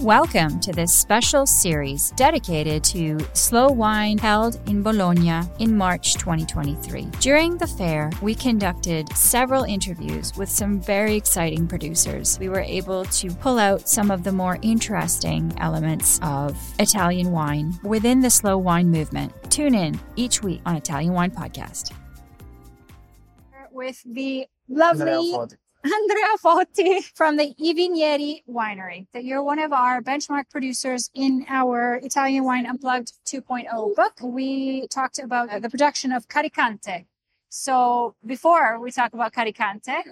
Welcome to this special series dedicated to Slow Wine held in Bologna in March 2023. During the fair, we conducted several interviews with some very exciting producers. We were able to pull out some of the more interesting elements of Italian wine within the slow wine movement. Tune in each week on Italian Wine Podcast. With the lovely Andrea Fotti from the I Vigneri Winery. That you're one of our benchmark producers in our Italian Wine Unplugged 2.0 book. We talked about the production of Caricante. So before we talk about Caricante,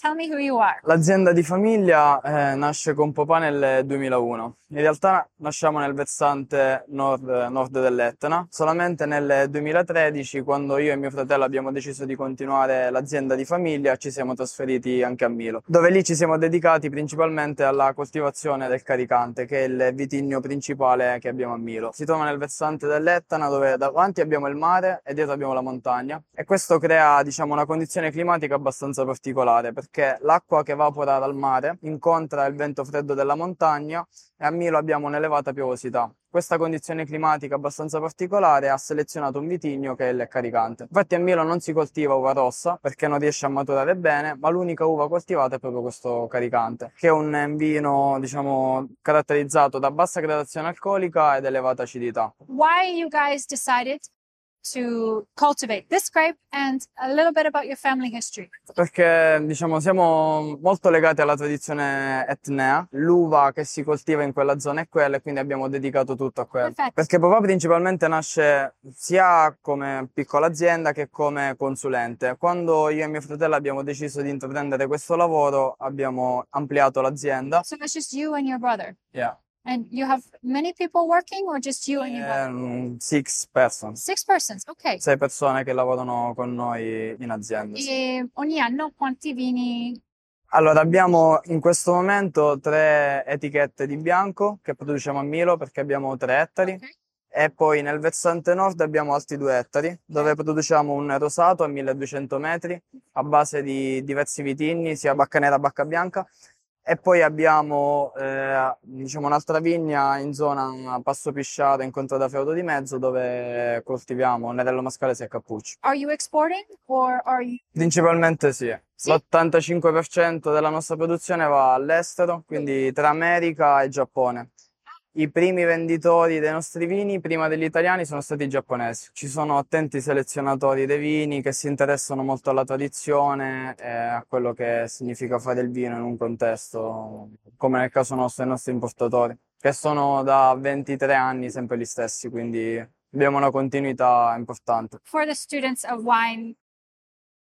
tell me who you are. L'azienda di famiglia eh, nasce con papà nel 2001. In realtà nasciamo nel versante nord, nord dell'Etna. Solamente nel 2013, quando io e mio fratello abbiamo deciso di continuare l'azienda di famiglia, ci siamo trasferiti anche a Milo, dove lì ci siamo dedicati principalmente alla coltivazione del caricante, che è il vitigno principale che abbiamo a Milo. Si trova nel versante dell'Etna, dove davanti abbiamo il mare e dietro abbiamo la montagna. E questo crea, diciamo, una condizione climatica abbastanza particolare, perché l'acqua che evapora dal mare incontra il vento freddo della montagna e a Milo abbiamo un'elevata piovosità. Questa condizione climatica abbastanza particolare ha selezionato un vitigno che è il caricante. Infatti a Milo non si coltiva uva rossa perché non riesce a maturare bene, ma l'unica uva coltivata è proprio questo caricante, che è un vino, diciamo, caratterizzato da bassa gradazione alcolica ed elevata acidità. Why you guys decided to cultivate this grape and a little bit about your family history. Perché diciamo siamo molto legati alla tradizione etnea, l'uva che si coltiva in quella zona è quella e quindi abbiamo dedicato tutto a quello. Perfetto. Perché papà principalmente nasce sia come piccola azienda che come consulente. Quando io e mio fratello abbiamo deciso di intraprendere questo lavoro abbiamo ampliato l'azienda. So it's just you and your brother. Yeah. And you have many people working or just you and your? Ehm, six persons. Six persons, ok. Sei persone che lavorano con noi in azienda. E ogni anno quanti vini? Allora, abbiamo in questo momento tre etichette di bianco che produciamo a Milo perché abbiamo tre ettari Ok. e poi nel versante nord abbiamo altri due ettari dove produciamo un rosato a 1200 metri a base di diversi vitigni, sia bacca nera, bacca bianca e poi abbiamo eh, diciamo un'altra vigna in zona Passo Pisciato in Contra da Feudo di Mezzo dove coltiviamo Nerello Mascalese e Cappuccio. Are you exporting or are you? Principalmente sì. Sì? L'85% della nostra produzione va all'estero, quindi tra America e Giappone. I primi venditori dei nostri vini, prima degli italiani, sono stati i giapponesi. Ci sono attenti selezionatori dei vini che si interessano molto alla tradizione e a quello che significa fare il vino in un contesto, come nel caso nostro, dei nostri importatori, che sono da 23 anni sempre gli stessi, quindi abbiamo una continuità importante. For the students of wine,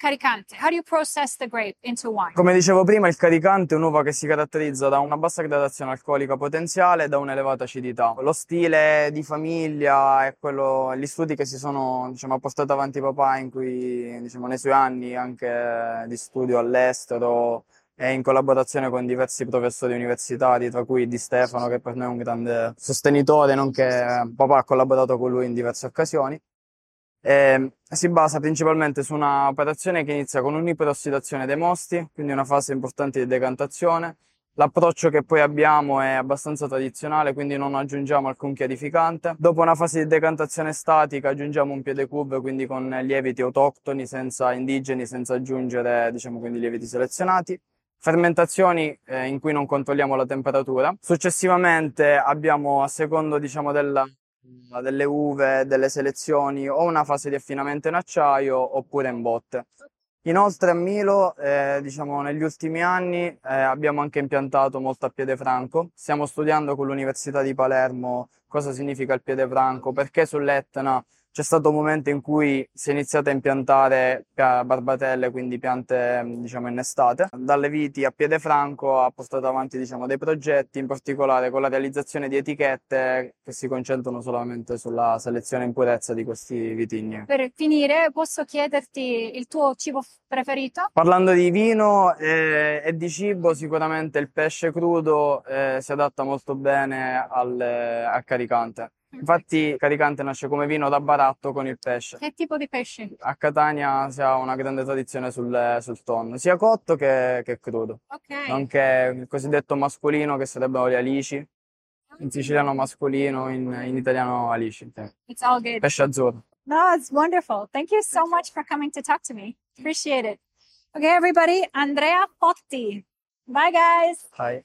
Caricante, how do you process the grape into wine? Come dicevo prima, il caricante è un'uva che si caratterizza da una bassa gradazione alcolica potenziale e da un'elevata acidità. Lo stile di famiglia e quello, gli studi che si sono, diciamo, ha portato avanti papà in cui, diciamo, nei suoi anni anche di studio all'estero e in collaborazione con diversi professori universitari, tra cui Di Stefano, che per noi è un grande sostenitore, nonché papà ha collaborato con lui in diverse occasioni. E si basa principalmente su una operazione che inizia con un'iperossidazione dei mosti, quindi una fase importante di decantazione. L'approccio che poi abbiamo è abbastanza tradizionale, quindi non aggiungiamo alcun chiarificante. Dopo una fase di decantazione statica aggiungiamo un piede cube, quindi con lieviti autoctoni, senza indigeni, senza aggiungere, diciamo, quindi lieviti selezionati. Fermentazioni eh, in cui non controlliamo la temperatura. Successivamente abbiamo, a secondo, diciamo, della, delle uve, delle selezioni, o una fase di affinamento in acciaio oppure in botte. Inoltre a Milo, eh, diciamo, negli ultimi anni eh, abbiamo anche impiantato molto a piede franco. Stiamo studiando con l'Università di Palermo cosa significa il piede franco, perché sull'Etna c'è stato un momento in cui si è iniziato a impiantare barbatelle, quindi piante diciamo innestate. Dalle viti a piede franco ha portato avanti diciamo, dei progetti, in particolare con la realizzazione di etichette che si concentrano solamente sulla selezione in purezza di questi vitigni. Per finire, posso chiederti il tuo cibo preferito? Parlando di vino eh, e di cibo, sicuramente il pesce crudo eh, si adatta molto bene al, al caricante. Infatti Caricante nasce come vino da baratto con il pesce. Che tipo di pesce? A Catania si ha una grande tradizione sul, sul tonno, sia cotto che, che crudo. Ok. Nonché il cosiddetto mascolino che sarebbero gli alici. In siciliano mascolino, in, in italiano alici. It's all good. Pesce azzurro. No, it's wonderful. Thank you so much for coming to talk to me. Appreciate it. Okay, everybody, Andrea Potti. Bye, guys. Bye.